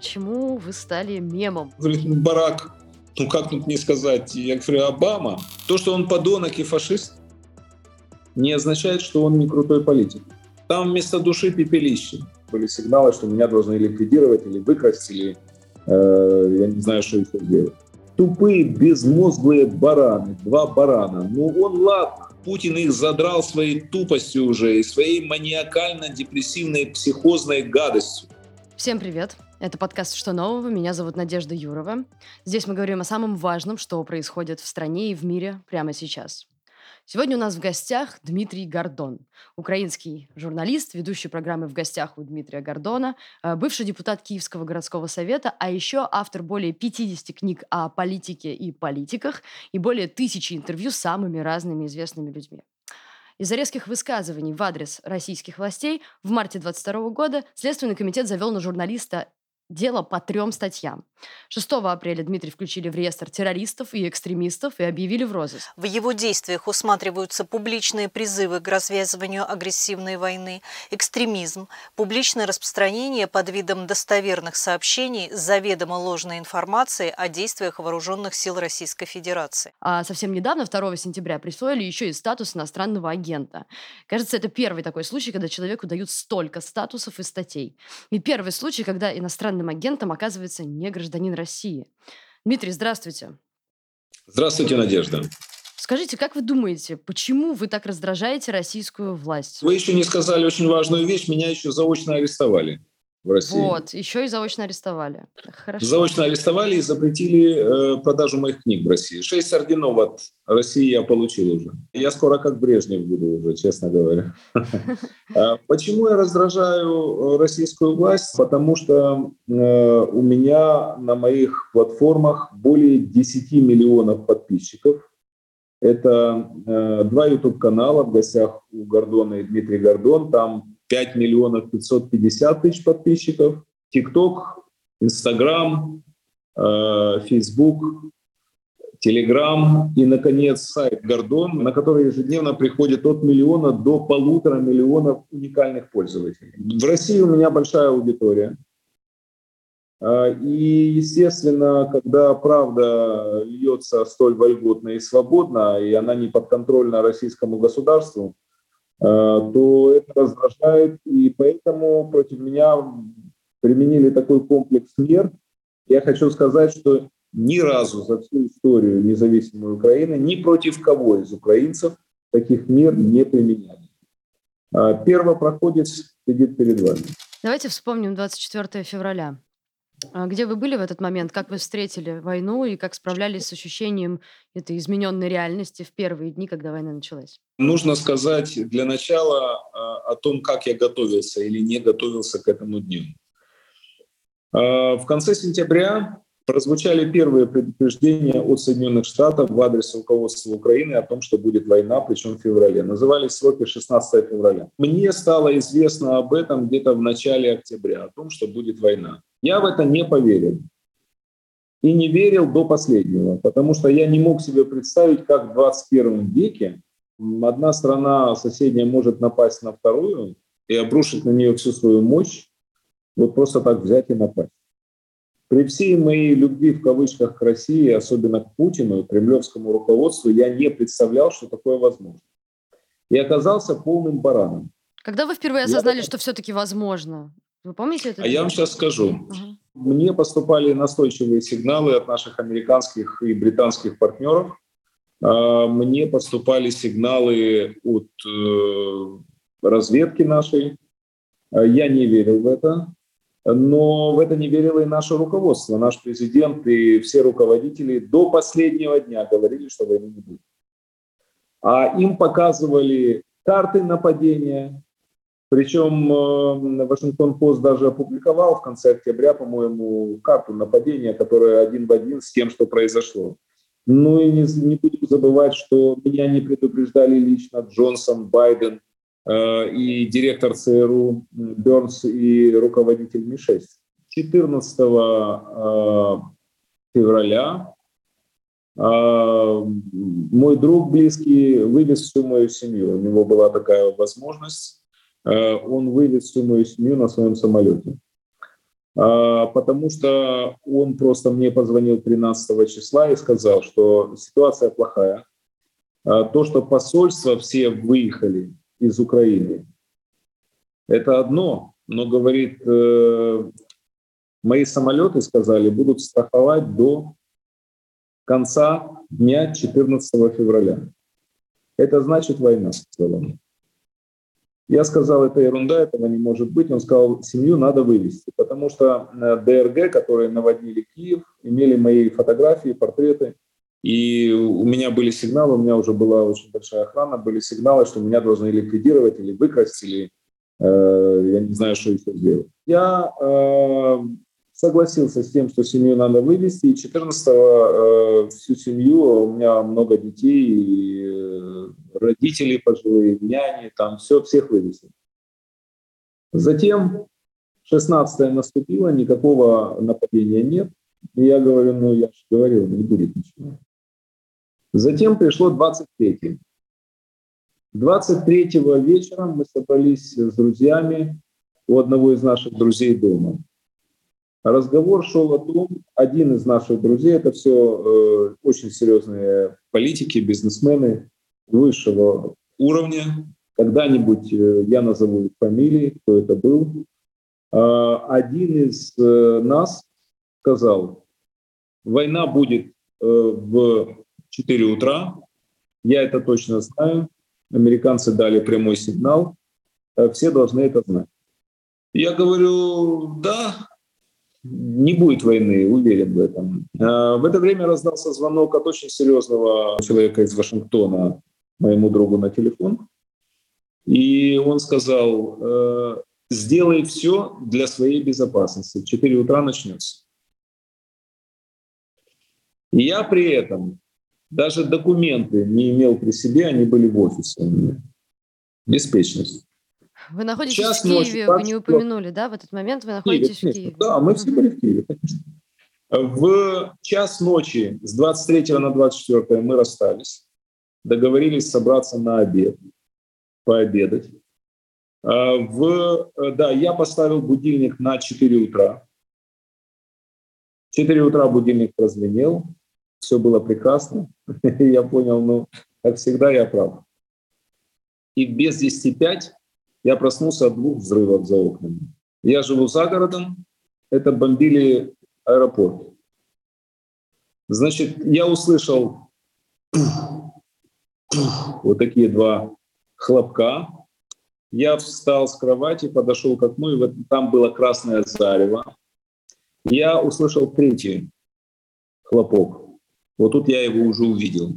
почему вы стали мемом? Говорит, ну, Барак, ну как тут не сказать, я говорю, Обама. То, что он подонок и фашист, не означает, что он не крутой политик. Там вместо души пепелище. Были сигналы, что меня должны ликвидировать или выкрасть, или э, я не знаю, что еще сделать. Тупые, безмозглые бараны, два барана. Ну он ладно, Путин их задрал своей тупостью уже и своей маниакально-депрессивной психозной гадостью. Всем привет! Это подкаст «Что нового?». Меня зовут Надежда Юрова. Здесь мы говорим о самом важном, что происходит в стране и в мире прямо сейчас. Сегодня у нас в гостях Дмитрий Гордон, украинский журналист, ведущий программы «В гостях у Дмитрия Гордона», э, бывший депутат Киевского городского совета, а еще автор более 50 книг о политике и политиках и более тысячи интервью с самыми разными известными людьми. Из-за резких высказываний в адрес российских властей в марте 22 года Следственный комитет завел на журналиста дело по трем статьям. 6 апреля Дмитрий включили в реестр террористов и экстремистов и объявили в розыск. В его действиях усматриваются публичные призывы к развязыванию агрессивной войны, экстремизм, публичное распространение под видом достоверных сообщений заведомо ложной информации о действиях вооруженных сил Российской Федерации. А совсем недавно, 2 сентября, присвоили еще и статус иностранного агента. Кажется, это первый такой случай, когда человеку дают столько статусов и статей. И первый случай, когда иностранный иностранным агентом оказывается не гражданин России. Дмитрий, здравствуйте. Здравствуйте, Надежда. Скажите, как вы думаете, почему вы так раздражаете российскую власть? Вы еще не сказали очень важную вещь. Меня еще заочно арестовали в России. Вот, еще и заочно арестовали. Хорошо. Заочно арестовали и запретили э, продажу моих книг в России. Шесть орденов от России я получил уже. Я скоро как Брежнев буду уже, честно говоря. А почему я раздражаю э, российскую власть? Потому что э, у меня на моих платформах более 10 миллионов подписчиков. Это э, два YouTube-канала в гостях у Гордона и Дмитрий Гордон. Там 5 миллионов 550 тысяч подписчиков. ТикТок, Инстаграм, Фейсбук, Телеграм и, наконец, сайт Гордон, на который ежедневно приходит от миллиона до полутора миллионов уникальных пользователей. В России у меня большая аудитория. А, и, естественно, когда правда льется столь вольготно и свободно, и она не подконтрольна российскому государству, то это раздражает, и поэтому против меня применили такой комплекс мер. Я хочу сказать, что ни разу за всю историю независимой Украины ни против кого из украинцев таких мер не применяли. А первопроходец сидит перед вами. Давайте вспомним 24 февраля. А где вы были в этот момент? Как вы встретили войну и как справлялись с ощущением этой измененной реальности в первые дни, когда война началась? Нужно сказать для начала а, о том, как я готовился или не готовился к этому дню. А, в конце сентября прозвучали первые предупреждения от Соединенных Штатов в адрес руководства Украины о том, что будет война, причем в феврале. Назывались сроки 16 февраля. Мне стало известно об этом где-то в начале октября, о том, что будет война. Я в это не поверил. И не верил до последнего, потому что я не мог себе представить, как в 21 веке одна страна соседняя может напасть на вторую и обрушить на нее всю свою мощь, вот просто так взять и напасть. При всей моей любви в кавычках к России, особенно к Путину, кремлевскому руководству, я не представлял, что такое возможно. И оказался полным бараном. Когда вы впервые осознали, я... что все-таки возможно? Вы помните это? А я вам сейчас скажу. Угу. Мне поступали настойчивые сигналы от наших американских и британских партнеров. А, мне поступали сигналы от э, разведки нашей. А, я не верил в это. Но в это не верило и наше руководство. Наш президент и все руководители до последнего дня говорили, что войны не будет. А им показывали карты нападения. Причем э, Вашингтон Пост даже опубликовал в конце октября, по-моему, карту нападения, которая один в один с тем, что произошло. Ну и не, не будем забывать, что меня не предупреждали лично Джонсон, Байден – Э, и директор ЦРУ Бернс и руководитель МИ-6. 14 э, февраля э, мой друг близкий вывез всю мою семью. У него была такая возможность. Он вывез всю мою семью на своем самолете. а, потому что он просто мне позвонил 13 числа и сказал, что ситуация плохая. А, то, что посольства все выехали из Украины, это одно, но, говорит, э, мои самолеты, сказали, будут страховать до конца дня 14 февраля. Это значит война, сказал он. Я сказал, это ерунда, этого не может быть. Он сказал, семью надо вывести, потому что э, ДРГ, которые наводнили Киев, имели мои фотографии, портреты. И у меня были сигналы, у меня уже была очень большая охрана, были сигналы, что меня должны ликвидировать или выкрасть, или э, я не знаю, что еще сделать. Я э, согласился с тем, что семью надо вывести. И 14-го э, всю семью, у меня много детей, и, э, родители пожилые, няни, там все, всех вывезли. Затем 16 наступило, никакого нападения нет. И я говорю, ну я же говорил, не будет ничего. Затем пришло 23 23 вечера мы собрались с друзьями у одного из наших друзей дома. Разговор шел о том, один из наших друзей, это все э, очень серьезные политики, бизнесмены высшего уровня. Когда-нибудь э, я назову их фамилии, кто это был. Э, один из э, нас сказал, война будет э, в 4 утра, я это точно знаю, американцы дали прямой сигнал, э, все должны это знать. Я говорю, да, не будет войны, уверен в этом. А, в это время раздался звонок от очень серьезного человека из Вашингтона моему другу на телефон. И он сказал, «Э, сделай все для своей безопасности. В 4 утра начнется. И я при этом даже документы не имел при себе, они были в офисе у. Беспечность. Вы находитесь Час в Киеве, вы не упомянули, да, в этот момент вы находитесь Киеве, в Киеве? Да, мы все были в Киеве, конечно. В час ночи с 23 на 24 мы расстались, договорились собраться на обед, пообедать. А, в, да, я поставил будильник на 4 утра. В 4 утра будильник прозвенел, все было прекрасно. Я понял, ну, как всегда, я прав. И без 10 5 я проснулся от двух взрывов за окнами. Я живу за городом, это бомбили аэропорт. Значит, я услышал вот такие два хлопка. Я встал с кровати, подошел к окну, и вот там было красное зарево. Я услышал третий хлопок. Вот тут я его уже увидел.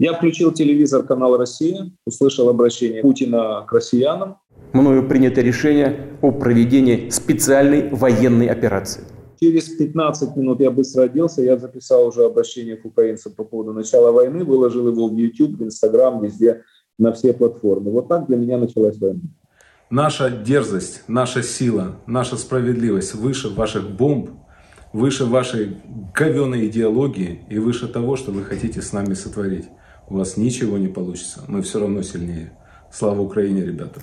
Я включил телевизор канал «Россия», услышал обращение Путина к россиянам. Мною принято решение о проведении специальной военной операции. Через 15 минут я быстро оделся, я записал уже обращение к украинцам по поводу начала войны, выложил его в YouTube, в Instagram, везде, на все платформы. Вот так для меня началась война. Наша дерзость, наша сила, наша справедливость выше ваших бомб, выше вашей говеной идеологии и выше того, что вы хотите с нами сотворить у вас ничего не получится. Мы все равно сильнее. Слава Украине, ребята.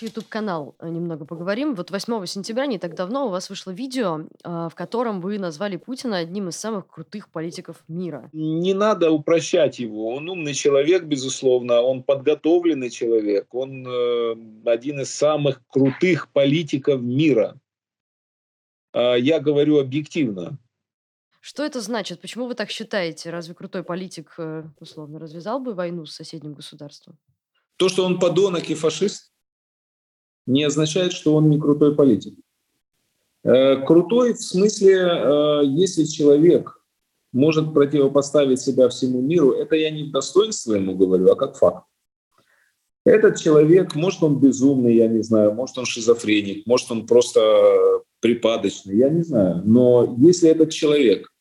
YouTube-канал э, немного поговорим. Вот 8 сентября, не так давно, у вас вышло видео, а, в котором вы назвали Путина одним из самых крутых политиков мира. Не надо упрощать его. Он умный человек, безусловно, он подготовленный человек, он э, один из самых крутых политиков мира. А, я говорю объективно. Что это значит? Почему вы так считаете? Разве крутой политик, э, условно, развязал бы войну с соседним государством? То, что он подонок и фашист, не означает, что он не крутой политик. Э, крутой в смысле, э, если человек может противопоставить себя всему миру, это я не в достоинство ему говорю, а как факт. Этот человек, может он безумный, я не знаю, может он шизофреник, может он просто припадочный, я не знаю. Но если этот человек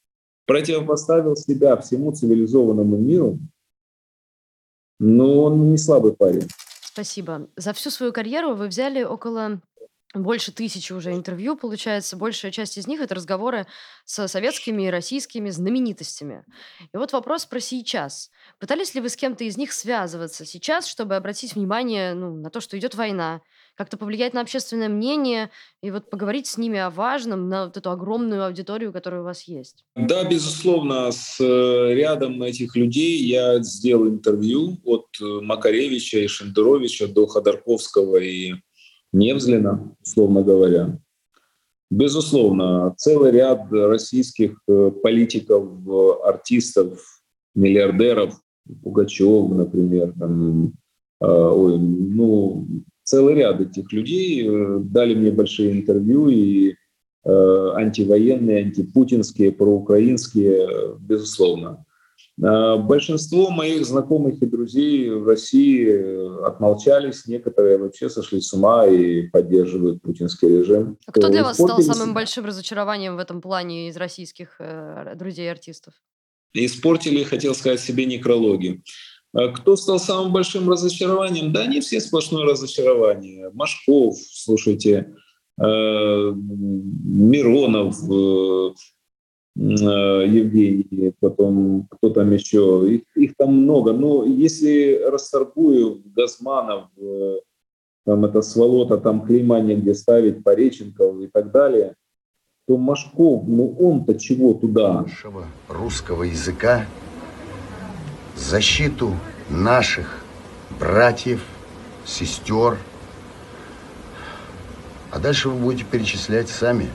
противопоставил себя всему цивилизованному миру, но он не слабый парень. Спасибо. За всю свою карьеру вы взяли около больше тысячи уже интервью, получается. Большая часть из них– это разговоры с советскими и российскими знаменитостями. И вот вопрос про сейчас. Пытались ли вы с кем-то из них связываться сейчас, чтобы обратить внимание ну, на то, что идет война, как-то повлиять на общественное мнение и вот поговорить с ними о важном, на вот эту огромную аудиторию, которая у вас есть? Да, безусловно, с э, рядом этих людей я сделал интервью от э, Макаревича и Шендеровича до Ходорковского и Невзлина, условно говоря. Безусловно, целый ряд российских э, политиков, артистов, миллиардеров, Пугачев, например, там, э, ой, ну, целый ряд этих людей э, дали мне большие интервью и антивоенные, антипутинские, проукраинские, безусловно. А, большинство моих знакомых и друзей в России э, отмолчались, некоторые вообще сошли с ума и поддерживают путинский режим. А кто для вас стал самым большим разочарованием в этом плане из российских э, друзей артистов? Испортили, хотел сказать себе, некрологи. А кто стал самым большим разочарованием? Да, они все сплошное разочарование. Машков, слушайте, э, Миронов, Э, Евгений, потом кто там еще, их, их там много. Но если Расторгуев, Газманов, э, там это Сволота, там клейма негде ставить, Пореченков и так далее, то Машков, ну он-то чего туда? Русского языка, защиту наших братьев, сестер. А дальше вы будете перечислять сами,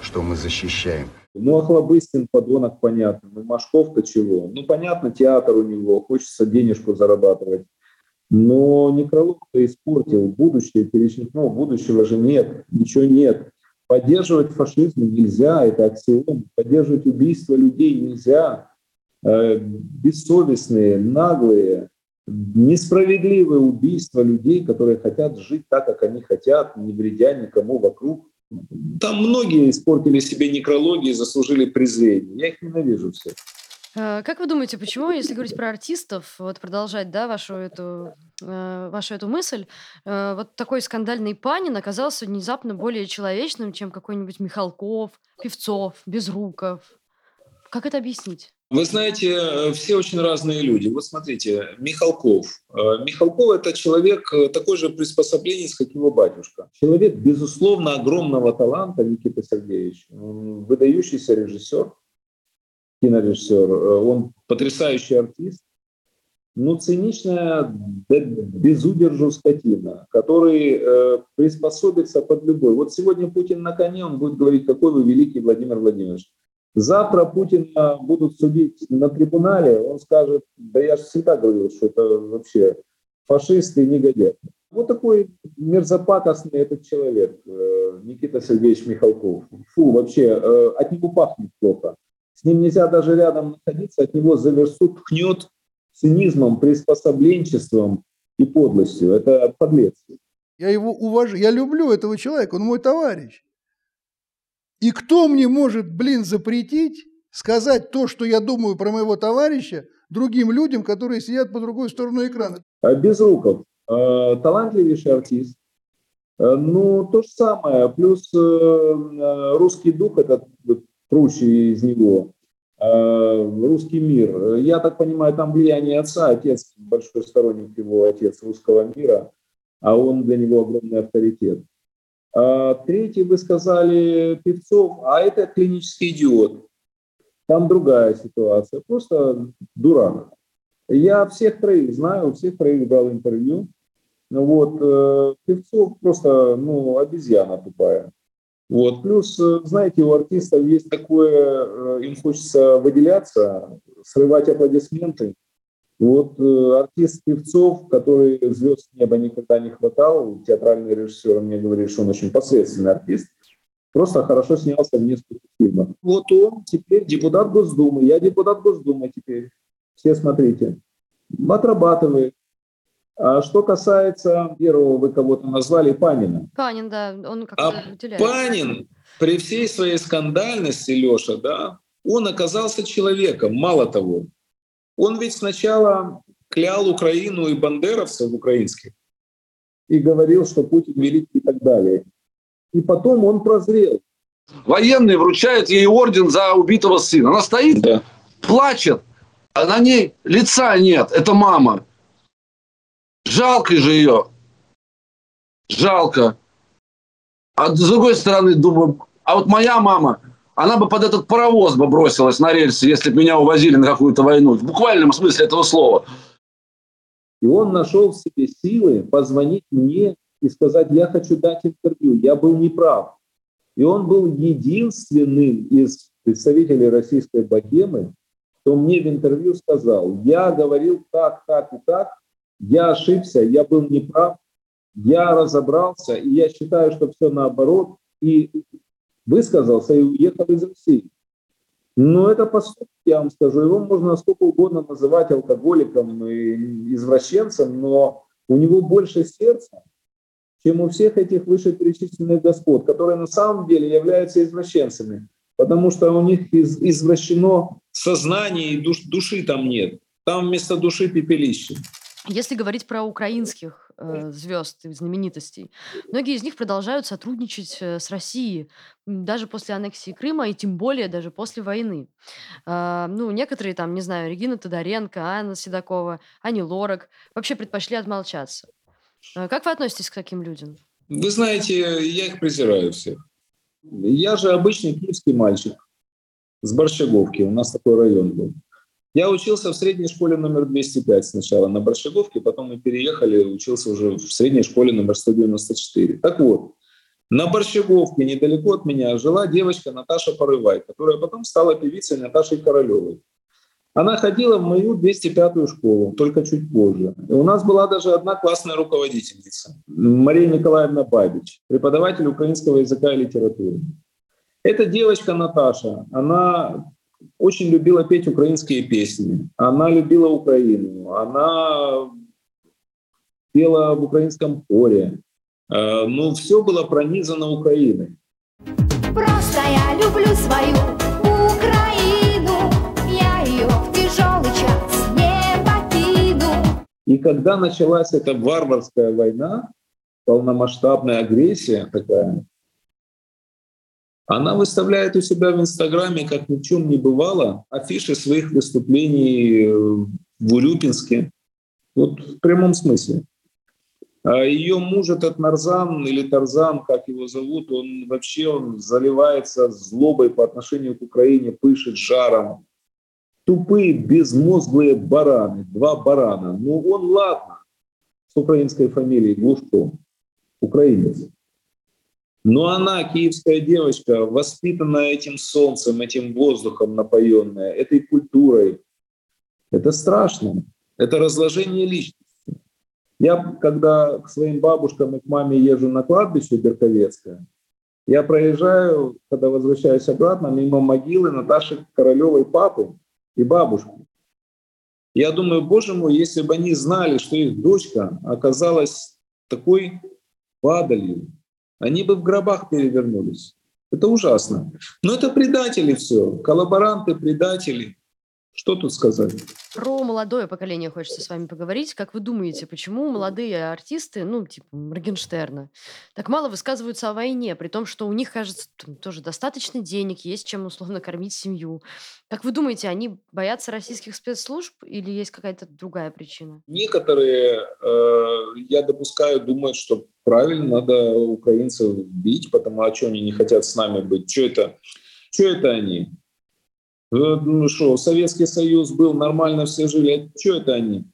что мы защищаем. Ну, Охлобыстин, подонок, понятно. Ну, Машков-то чего? Ну, понятно, театр у него, хочется денежку зарабатывать. Но Некролог-то испортил будущее, перечеркнул. Будущего же нет, ничего нет. Поддерживать фашизм нельзя, это аксиом. Поддерживать убийство людей нельзя. Э, бессовестные, наглые, несправедливые убийства людей, которые хотят жить так, как они хотят, не вредя никому вокруг. Там многие испортили себе некрологи и заслужили презрение. Я их ненавижу всех. Э, как вы думаете, почему, если говорить про артистов, вот продолжать, да, вашу эту, э, вашу эту мысль, вот такой скандальный Панин оказался внезапно более человечным, чем какой-нибудь Михалков, Певцов, Безруков? Как это объяснить? Вы знаете, э, все очень разные люди. Вот смотрите, Михалков. Э, Михалков – это человек э, такой же приспособленец, как его батюшка. Человек, безусловно, огромного таланта, Никита Сергеевич. Выдающийся режиссер, кинорежиссер. Он потрясающий артист. Но циничная, да, безудержу скотина, который э, приспособится под любой. Вот сегодня Путин на коне, он будет говорить, какой вы великий Владимир Владимирович. Завтра Путина будут судить на трибунале, он скажет, да я же всегда говорил, что это вообще фашист и негодяй. Вот такой мерзопакостный этот человек, э, Никита Сергеевич Михалков. Фу, вообще, э, от него пахнет плохо. С ним нельзя даже рядом находиться, от него за версту тхнет цинизмом, приспособленчеством и подлостью. Это подлец. Я его уважаю, я люблю этого человека, он мой товарищ. И кто мне может, блин, запретить сказать то, что я думаю про моего товарища, другим людям, которые сидят по другой сторону экрана? А Безруков, э, талантливейший артист. Э, ну, то же самое. Плюс э, русский дух, этот прущий из него, русский мир. Я так понимаю, там влияние отца, отец большой сторонник его, отец русского мира, а он для него огромный авторитет. А, третий, вы сказали, Певцов, а это клинический идиот. Там другая ситуация, просто дурак. Я всех троих знаю, у всех троих дал интервью. Вот, э, Певцов просто, ну, обезьяна тупая. Вот. Плюс, э, знаете, у артистов есть такое, э, им хочется выделяться, срывать аплодисменты. Вот э, артист Певцов, который звезд неба никогда не хватал, театральный режиссер мне говорит, что он очень посредственный артист, просто хорошо снялся в нескольких фильмах. Вот он теперь депутат Госдумы, я депутат Госдумы теперь, все смотрите, отрабатывает. А что касается первого, вы кого-то назвали, Панина. Панин, да, он как-то а выделяется. Панин, при всей своей скандальности, Леша, да, он оказался человеком, мало того, он ведь сначала клял Украину и бандеровцев украинских и говорил, что Путин великий и так далее. И потом он прозрел. Военные вручают ей орден за убитого сына. Она стоит, да. плачет, а на ней лица нет. Это мама. Жалко же ее. Жалко. А с другой стороны, думаю, а вот моя мама, она бы под этот паровоз бы бросилась на рельсы, если бы меня увозили на какую-то войну. В буквальном смысле этого слова. И он нашел в себе силы позвонить мне и сказать, я хочу дать интервью, я был неправ. И он был единственным из представителей российской богемы, кто мне в интервью сказал, я говорил так, так и так, я ошибся, я был неправ, я разобрался, и я считаю, что все наоборот, и высказался и уехал из России. Но это поступок, я вам скажу, его можно сколько угодно называть алкоголиком и извращенцем, но у него больше сердца, чем у всех этих вышеперечисленных господ, которые на самом деле являются извращенцами, потому что у них из, извращено сознание и душ, души там нет. Там вместо души пепелище. Если говорить про украинских э, звезд и знаменитостей, многие из них продолжают сотрудничать э, с Россией даже после аннексии Крыма и тем более даже после войны. Э, ну, некоторые там, не знаю, Регина Тодоренко, Анна Седокова, Ани Лорак вообще предпочли отмолчаться. Э, как вы относитесь к таким людям? Вы знаете, я их презираю всех. Я же обычный киевский мальчик с Борщаговки, у нас такой район был. Я учился в средней школе номер 205 сначала на Борщаговке, потом мы переехали, учился уже в средней школе номер 194. Так вот, на Борщаговке, недалеко от меня, жила девочка Наташа Порывай, которая потом стала певицей Наташей Королевой. Она ходила в мою 205-ю школу, только чуть позже. И у нас была даже одна классная руководительница, Мария Николаевна Бабич, преподаватель украинского языка и литературы. Эта девочка Наташа, она очень любила петь украинские песни. Она любила Украину. Она пела в украинском хоре. Э, ну, все было пронизано Украиной. Просто я люблю свою Украину. Я ее в тяжелый час не покину. И когда началась эта варварская война, полномасштабная агрессия такая, она выставляет у себя в Инстаграме, как ни в чем не бывало, афиши своих выступлений э, в Урюпинске. Вот в прямом смысле. А ее муж этот Нарзан или Тарзан, как его зовут, он вообще он заливается злобой по отношению к Украине, пышет жаром. Тупые, безмозглые бараны, два барана. Ну он ладно, с украинской фамилией Глушко, украинец. Но она, киевская девочка, воспитанная этим солнцем, этим воздухом напоенная, этой культурой, это страшно. Это разложение личности. Я, когда к своим бабушкам и к маме езжу на кладбище Берковецкое, я проезжаю, когда возвращаюсь обратно, мимо могилы Наташи Королевой папы и бабушки. Я думаю, боже мой, если бы они знали, что их дочка оказалась такой падалью, они бы в гробах перевернулись. Это ужасно. Но это предатели все, коллаборанты, предатели. Что тут сказать? Про молодое поколение хочется с вами поговорить. Как вы думаете, почему молодые артисты, ну, типа Моргенштерна, так мало высказываются о войне, при том, что у них, кажется, тоже достаточно денег, есть чем условно кормить семью. Как вы думаете, они боятся российских спецслужб или есть какая-то другая причина? Некоторые, э, я допускаю, думают, что правильно, надо украинцев бить, потому а что они не хотят с нами быть? Что это? Что это они? Э, ну что, Советский Союз был, нормально все жили. А что это они?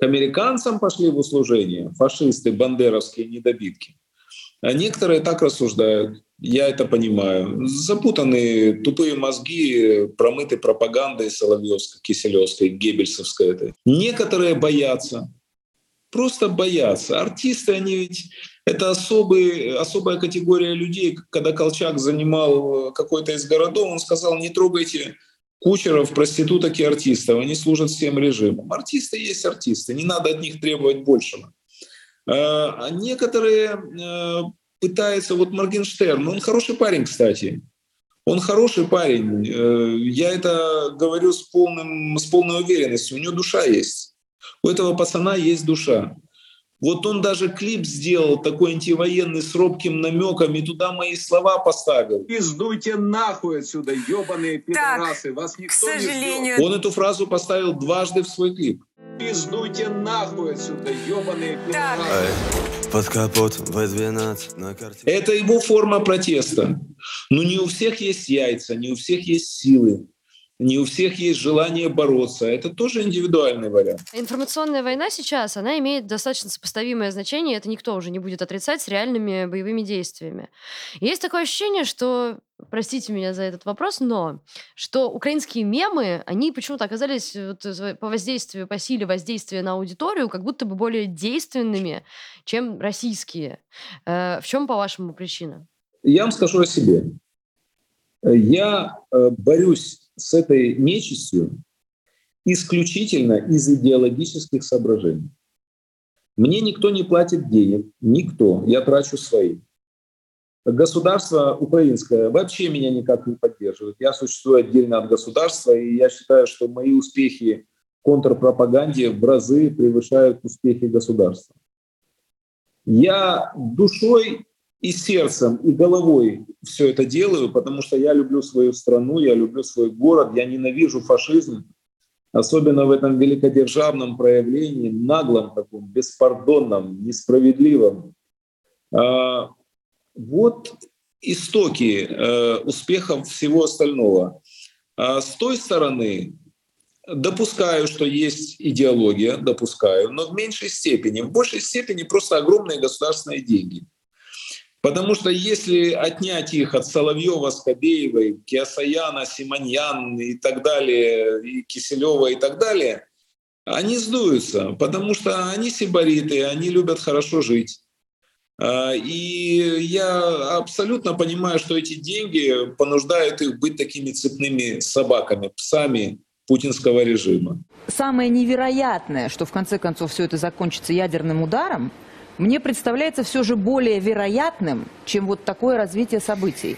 К американцам пошли в услужение? Фашисты, бандеровские недобитки. А некоторые так рассуждают. Я это понимаю. Запутанные тупые мозги, промыты пропагандой Соловьевской, Киселевской, Геббельсовской. Этой. Некоторые боятся. Просто боятся. Артисты, они ведь это особый, особая категория людей. Когда Колчак занимал какой-то из городов, он сказал, не трогайте кучеров, проституток и артистов. Они служат всем режимам. Артисты есть артисты, не надо от них требовать большего. А, а некоторые э, пытаются, вот Моргенштерн, он хороший парень, кстати. Он хороший парень. Э, я это говорю с, полным, с полной уверенностью. У него душа есть. У этого пацана есть душа. Вот он даже клип сделал такой антивоенный с робким намеком, и туда мои слова поставил. Пиздуйте нахуй отсюда, ебаные пидорасы, вас никто к сожалению- не ждет. Он эту фразу поставил дважды в свой клип. Пиздуйте нахуй отсюда, ебаные пидорасы. Под капотом В12 на карте. Это его форма протеста. Но не у всех есть яйца, не у всех есть силы, не у всех есть желание бороться. Это тоже индивидуальный вариант. Информационная война сейчас, она имеет достаточно сопоставимое значение, это никто уже не будет отрицать с реальными боевыми действиями. Есть такое ощущение, что, простите меня за этот вопрос, но что украинские мемы, они почему-то оказались вот за- по воздействию, по силе воздействия на аудиторию как будто бы более действенными, чем российские. Э, В чем, по-вашему, причина? Я вам скажу о себе. Я э, борюсь с этой нечистью исключительно из идеологических соображений. Мне никто не платит денег, никто, я трачу свои. Государство украинское вообще меня никак не поддерживает. Я существую отдельно от государства, и я считаю, что мои успехи в контрпропаганде в разы превышают успехи государства. Я душой и сердцем, и головой все это делаю, потому что я люблю свою страну, я люблю свой город, я ненавижу фашизм, особенно в этом великодержавном проявлении, наглом таком, беспардонном, несправедливом. А, Вот истоки э, успехов всего остального. А с той стороны, допускаю, что есть идеология, допускаю, но в меньшей степени. В большей степени просто огромные государственные деньги. Потому что если отнять их от Соловьева, Скобеевой, Киасаяна, Симоньян и так далее, и Киселева и так далее, они сдуются, потому что они сибариты, они любят хорошо жить. А, И я абсолютно понимаю, что эти деньги понуждают их быть такими цепными собаками, псами путинского режима. Самое невероятное, что в конце концов все это закончится ядерным ударом, мне представляется все же более вероятным, чем вот такое развитие событий.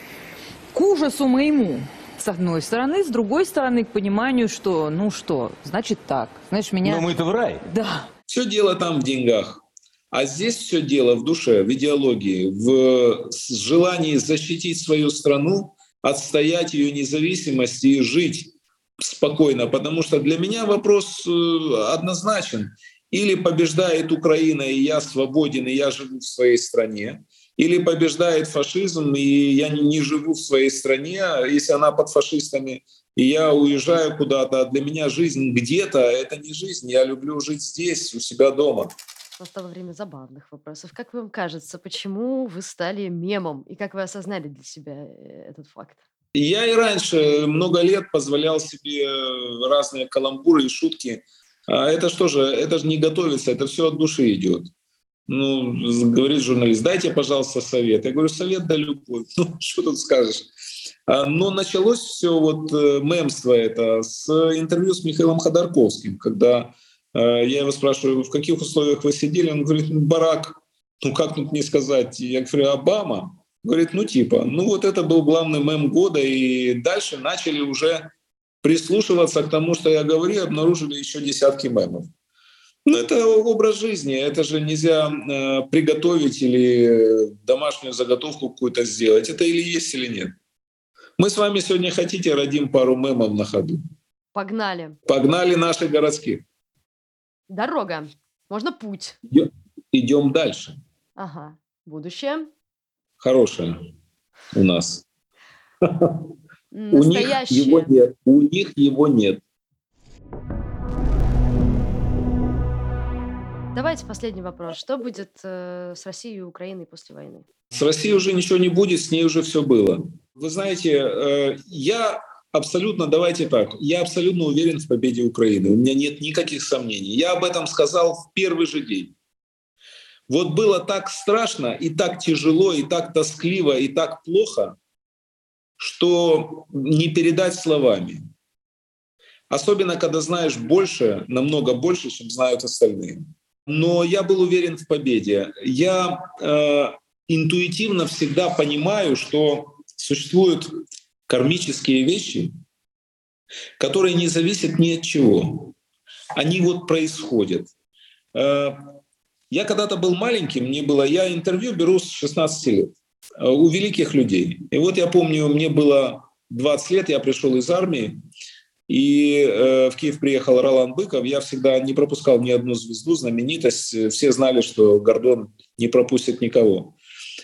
К ужасу моему, с одной стороны, с другой стороны, к пониманию, что, ну что, значит так. Знаешь, меня... Но мы-то в рай. Да. Все дело там в деньгах. А здесь все дело в душе, в идеологии, в желании защитить свою страну, отстоять ее независимость и жить спокойно. Потому что для меня вопрос э, однозначен. Или побеждает Украина, и я свободен, и я живу в своей стране, или побеждает фашизм, и я не, живу в своей стране, а если она под фашистами, и я уезжаю куда-то. А для меня жизнь где-то — это не жизнь. Я люблю жить здесь, у себя дома. Настало время забавных вопросов. Как вам кажется, почему вы стали мемом? И как вы осознали для себя э, этот факт? Я и раньше много лет позволял себе э, разные каламбуры и шутки. А это что же, это же не готовится, это все от души идет. Ну, говорит журналист, дайте, пожалуйста, совет. Я говорю, совет да любой. Ну, что тут скажешь? А, Но началось все вот э, мемство это с интервью с Михаилом Ходорковским, когда э, я его спрашиваю, в каких условиях вы сидели? Он говорит, «Ну, барак, ну как тут не сказать? Я говорю, Обама? Говорит, ну типа, ну вот это был главный мем года, и дальше начали уже прислушиваться к тому, что я говорю, обнаружили еще десятки мемов. Ну, это образ жизни, это же нельзя э, приготовить или домашнюю заготовку какую-то сделать. Это или есть, или нет. Мы с вами сегодня хотите, родим пару мемов на ходу. Погнали. Погнали наших городских. Дорога. Можно путь. Идем- Идем дальше. Ага. Будущее. Хорошее у нас. М, У них его нет. У них его нет. Давайте последний вопрос. Что будет э, с Россией и Украиной после войны? С Россией уже ничего не будет, с ней уже все было. Вы знаете, э, я абсолютно, давайте так, я абсолютно уверен в победе Украины. У меня нет никаких сомнений. Я об этом сказал в первый же день. Вот было так страшно, и так тяжело, и так тоскливо, и так плохо, что не передать словами. Особенно, когда знаешь больше, намного больше, чем знают остальные. Но я был уверен в победе. Я э, интуитивно всегда понимаю, что существуют кармические вещи, которые не зависят ни от чего. Они вот происходят. Э, Я когда-то был маленьким, мне было, я интервью беру с 16 лет у великих людей. И вот я помню, мне было 20 лет, я пришел из армии, и э, в Киев приехал Ролан Быков. Я всегда не пропускал ни одну звезду, знаменитость. Все знали, что Гордон не пропустит никого.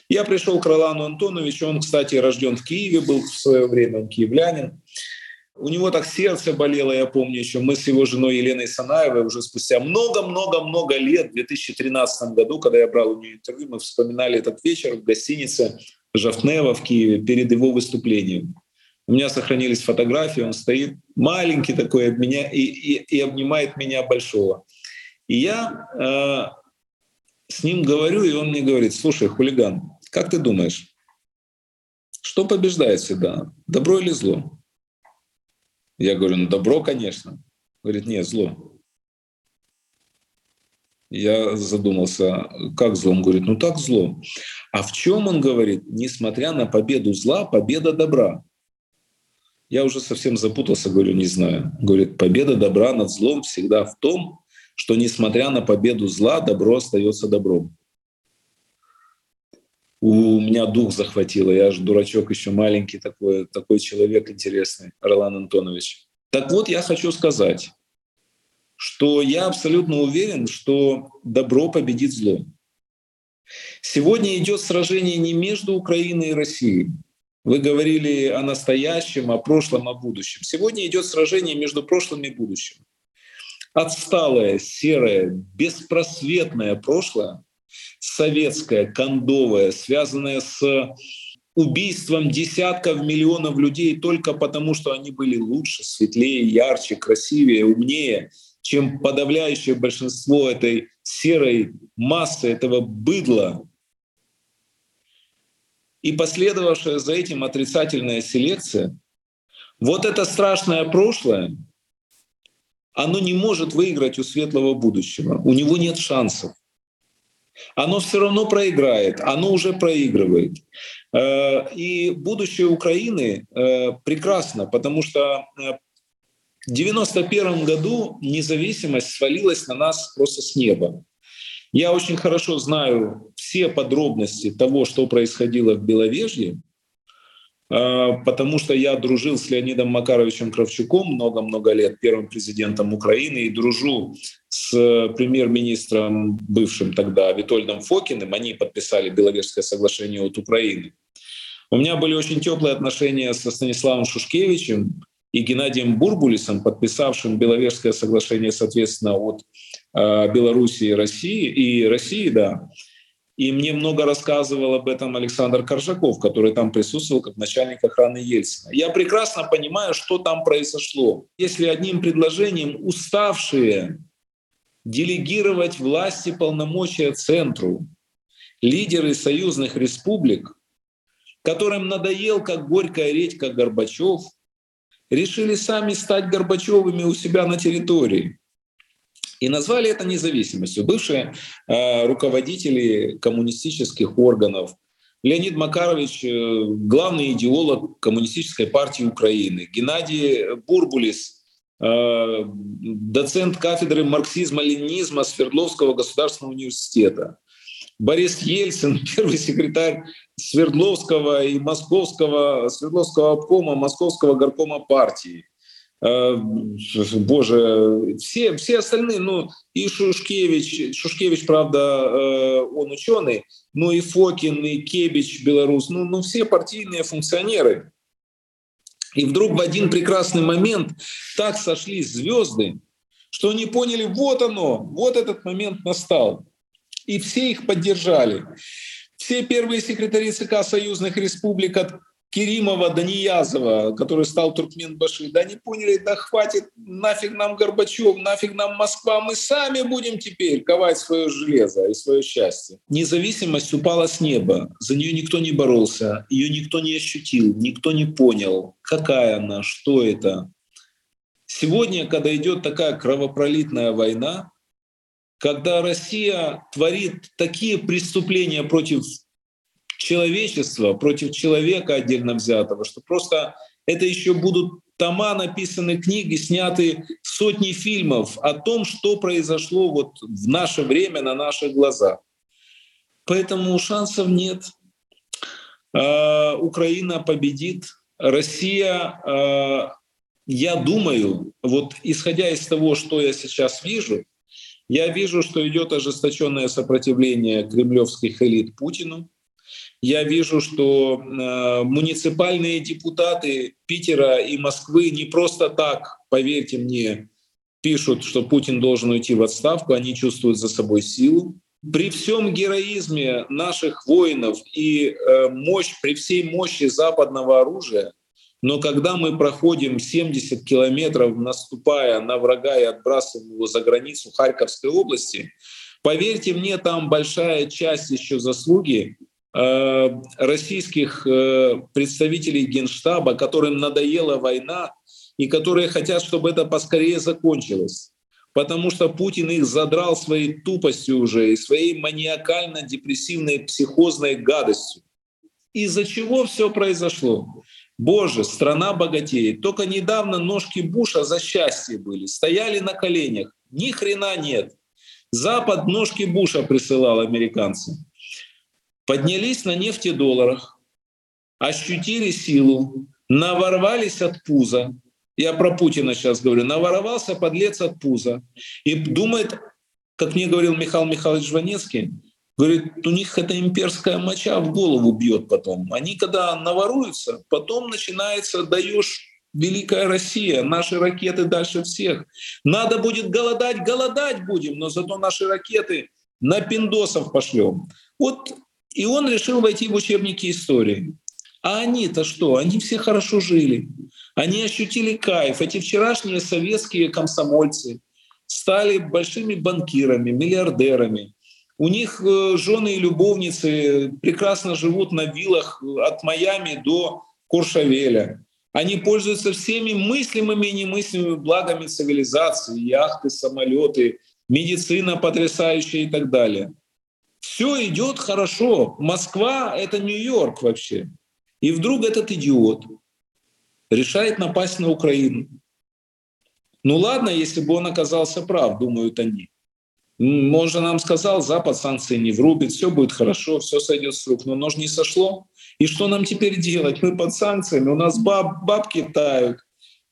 Я пришел к Ролану Антоновичу. Он, кстати, рожден в Киеве, был в свое время, он киевлянин. У него так сердце болело, я помню еще. Мы с его женой Еленой Санаевой уже спустя много-много-много лет, в 2013 году, когда я брал у нее интервью, мы вспоминали этот вечер в гостинице Жафнева в Киеве перед его выступлением. У меня сохранились фотографии, он стоит маленький такой от меня и, и, и обнимает меня большого. И я э, с ним говорю, и он мне говорит, слушай, хулиган, как ты думаешь, что побеждает всегда, добро или зло? Я говорю, ну добро, конечно. Говорит, нет, зло. Я задумался, как зло? Он говорит, ну так зло. А в чем он говорит, несмотря на победу зла, победа добра? Я уже совсем запутался, говорю, не знаю. Говорит, победа добра над злом всегда в том, что несмотря на победу зла, добро остается добром. У меня дух захватило, я же дурачок еще маленький такой, такой человек интересный, Ролан Антонович. Так вот, я хочу сказать, что я абсолютно уверен, что добро победит зло. Сегодня идет сражение не между Украиной и Россией, вы говорили о настоящем, о прошлом, о будущем. Сегодня идет сражение между прошлым и будущим. Отсталое, серое, беспросветное прошлое, советское, кондовое, связанное с убийством десятков миллионов людей только потому, что они были лучше, светлее, ярче, красивее, умнее, чем подавляющее большинство этой серой массы, этого быдла, и последовавшая за этим отрицательная селекция, вот это страшное прошлое, оно не может выиграть у светлого будущего. У него нет шансов. Оно все равно проиграет, оно уже проигрывает. Э, и будущее Украины э, прекрасно, потому что э, в 91 году независимость свалилась на нас просто с неба. Я очень хорошо знаю все подробности того, что происходило в Беловежье, потому что я дружил с Леонидом Макаровичем Кравчуком много-много лет, первым президентом Украины, и дружу с премьер-министром бывшим тогда Витольдом Фокиным. Они подписали Беловежское соглашение от Украины. У меня были очень теплые отношения со Станиславом Шушкевичем, и Геннадием Бурбулисом, подписавшим Беловежское соглашение, соответственно, от э, Белоруссии и России, и России, да. И мне много рассказывал об этом Александр Коржаков, который там присутствовал как начальник охраны Ельцина. Я прекрасно понимаю, что там произошло. Если одним предложением уставшие делегировать власти полномочия центру лидеры союзных республик, которым надоел, как горькая редька Горбачев – решили сами стать Горбачевыми у себя на территории. И назвали это независимостью. Бывшие э, руководители коммунистических органов, Леонид Макарович, э, главный идеолог коммунистической партии Украины, Геннадий Бурбулис, э, доцент кафедры марксизма-ленинизма Свердловского государственного университета, Борис Ельцин, первый секретарь Свердловского и Московского, Свердловского обкома, Московского горкома партии. Э, боже, все, все остальные, ну и Шушкевич, Шушкевич, правда, э, он ученый, ну и Фокин, и Кебич, белорус, ну, ну все партийные функционеры. И вдруг в один прекрасный момент так сошлись звезды, что они поняли, вот оно, вот этот момент настал и все их поддержали. Все первые секретари ЦК союзных республик от Керимова до Ниязова, который стал Туркменбаши, да не поняли, да хватит, нафиг нам Горбачев, нафиг нам Москва, мы сами будем теперь ковать свое железо и свое счастье. Независимость упала с неба, за нее никто не боролся, ее никто не ощутил, никто не понял, какая она, что это. Сегодня, когда идет такая кровопролитная война, когда Россия творит такие преступления против человечества, против человека отдельно взятого, что просто это еще будут тома написаны книги, сняты сотни фильмов о том, что произошло вот в наше время на наших глазах. Поэтому шансов нет. Э, Украина победит. Россия, э, я думаю, вот исходя из того, что я сейчас вижу, я вижу, что идет ожесточенное сопротивление кремлевских элит Путину. Я вижу, что э, муниципальные депутаты Питера и Москвы не просто так, поверьте мне, пишут, что Путин должен уйти в отставку, они чувствуют за собой силу. При всем героизме наших воинов и э, мощь, при всей мощи западного оружия, но когда мы проходим 70 километров, наступая на врага и отбрасываем его за границу Харьковской области, поверьте мне, там большая часть еще заслуги российских э, представителей Генштаба, которым надоела война и которые хотят, чтобы это поскорее закончилось. Потому что Путин их задрал своей тупостью уже и своей маниакально-депрессивной психозной гадостью. Из-за чего все произошло? Боже, страна богатеет. Только недавно ножки Буша за счастье были, стояли на коленях. Ни хрена нет. Запад ножки Буша присылал американцам. Поднялись на нефтедолларах, ощутили силу, наворвались от пуза. Я про Путина сейчас говорю. Наворовался подлец от пуза. И думает, как мне говорил Михаил Михайлович Жванецкий, Говорит, у них эта имперская моча в голову бьет потом. Они когда наворуются, потом начинается, даешь Великая Россия, наши ракеты дальше всех. Надо будет голодать, голодать будем, но зато наши ракеты на пиндосов пошлем. Вот и он решил войти в учебники истории. А они-то что? Они все хорошо жили. Они ощутили кайф. Эти вчерашние советские комсомольцы стали большими банкирами, миллиардерами. У них э, жены и любовницы прекрасно живут на виллах от Майами до Куршавеля. Они пользуются всеми мыслимыми и немыслимыми благами цивилизации, яхты, самолеты, медицина потрясающая и так далее. Все идет хорошо. Москва — это Нью-Йорк вообще. И вдруг этот идиот решает напасть на Украину. Ну ладно, если бы он оказался прав, думают они. Он нам сказал, Запад санкции не врубит, все будет хорошо, все сойдет с рук. Но оно же не сошло. И что нам теперь делать? Мы под санкциями, у нас баб, бабки тают.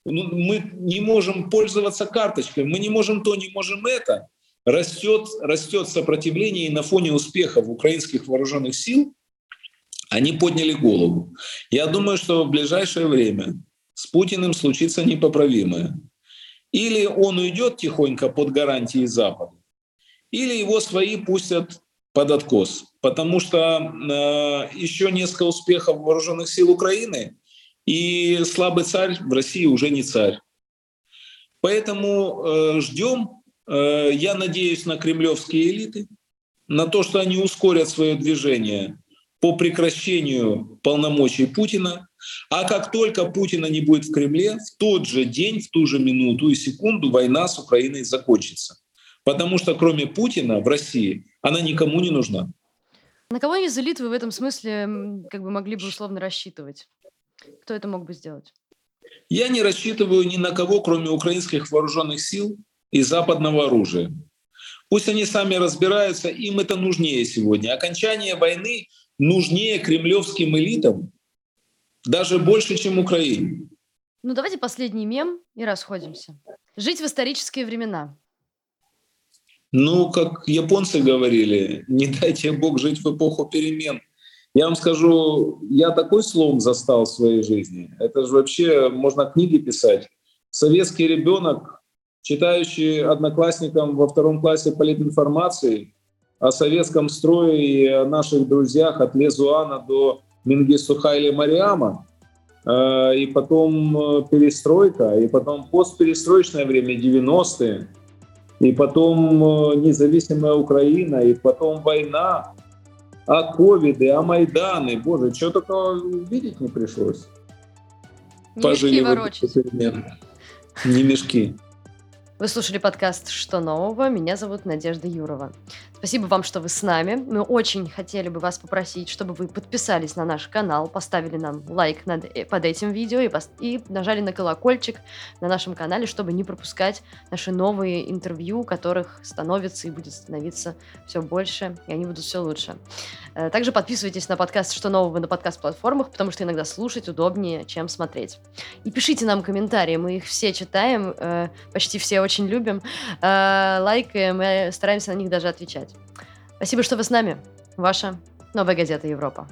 Ну, мы не можем пользоваться карточкой, мы не можем то, не можем это. Растет, растет сопротивление, и на фоне успехов украинских вооруженных сил они подняли голову. Я думаю, что в ближайшее время с Путиным случится непоправимое. Или он уйдет тихонько под гарантией Запада, или его свои пустят под откос. Потому что э, еще несколько успехов вооруженных сил Украины, и слабый царь в России уже не царь. Поэтому э, ждем, я надеюсь на кремлевские элиты, на то, что они ускорят свое движение по прекращению полномочий Путина. А как только Путина не будет в Кремле, в тот же день, в ту же минуту и секунду война с Украиной закончится. Потому что кроме Путина в России она никому не нужна. На кого из элит вы в этом смысле как бы могли бы условно рассчитывать? Кто это мог бы сделать? Я не рассчитываю ни на кого, кроме украинских вооруженных сил и западного оружия. Пусть они сами разбираются, им это нужнее сегодня. Окончание войны нужнее кремлевским элитам даже больше, чем Украине. Ну давайте последний мем и расходимся. Жить в исторические времена. Ну, как японцы говорили, не дайте Бог жить в эпоху перемен. Я вам скажу, я такой слом застал в своей жизни. Это же вообще можно книги писать. Советский ребенок, читающий одноклассникам во втором классе политинформации о советском строе и о наших друзьях от Лезуана до Мингису Хайли Мариама, э, и потом э, перестройка, и потом постперестроечное время, 90-е, и потом э, независимая Украина, и потом война, а ковиды, а Майданы. Боже, что только видеть не пришлось. Не Пожили мешки ворочать. Не мешки. Вы слушали подкаст «Что нового?». Меня зовут Надежда Юрова. Спасибо вам, что вы с нами. Мы очень хотели бы вас попросить, чтобы вы подписались на наш канал, поставили нам лайк над, э, под этим видео и, пос- и нажали на колокольчик на нашем канале, чтобы не пропускать наши новые интервью, которых становится и будет становиться все больше, и они будут все лучше. Э, Также подписывайтесь на подкаст «Что нового?» на подкаст-платформах, потому что иногда слушать удобнее, чем смотреть. И пишите нам комментарии, мы их все читаем, э, почти все очень любим, лайкаем, мы стараемся на них даже отвечать. Спасибо, что вы с нами. Ваша новая газета Европа.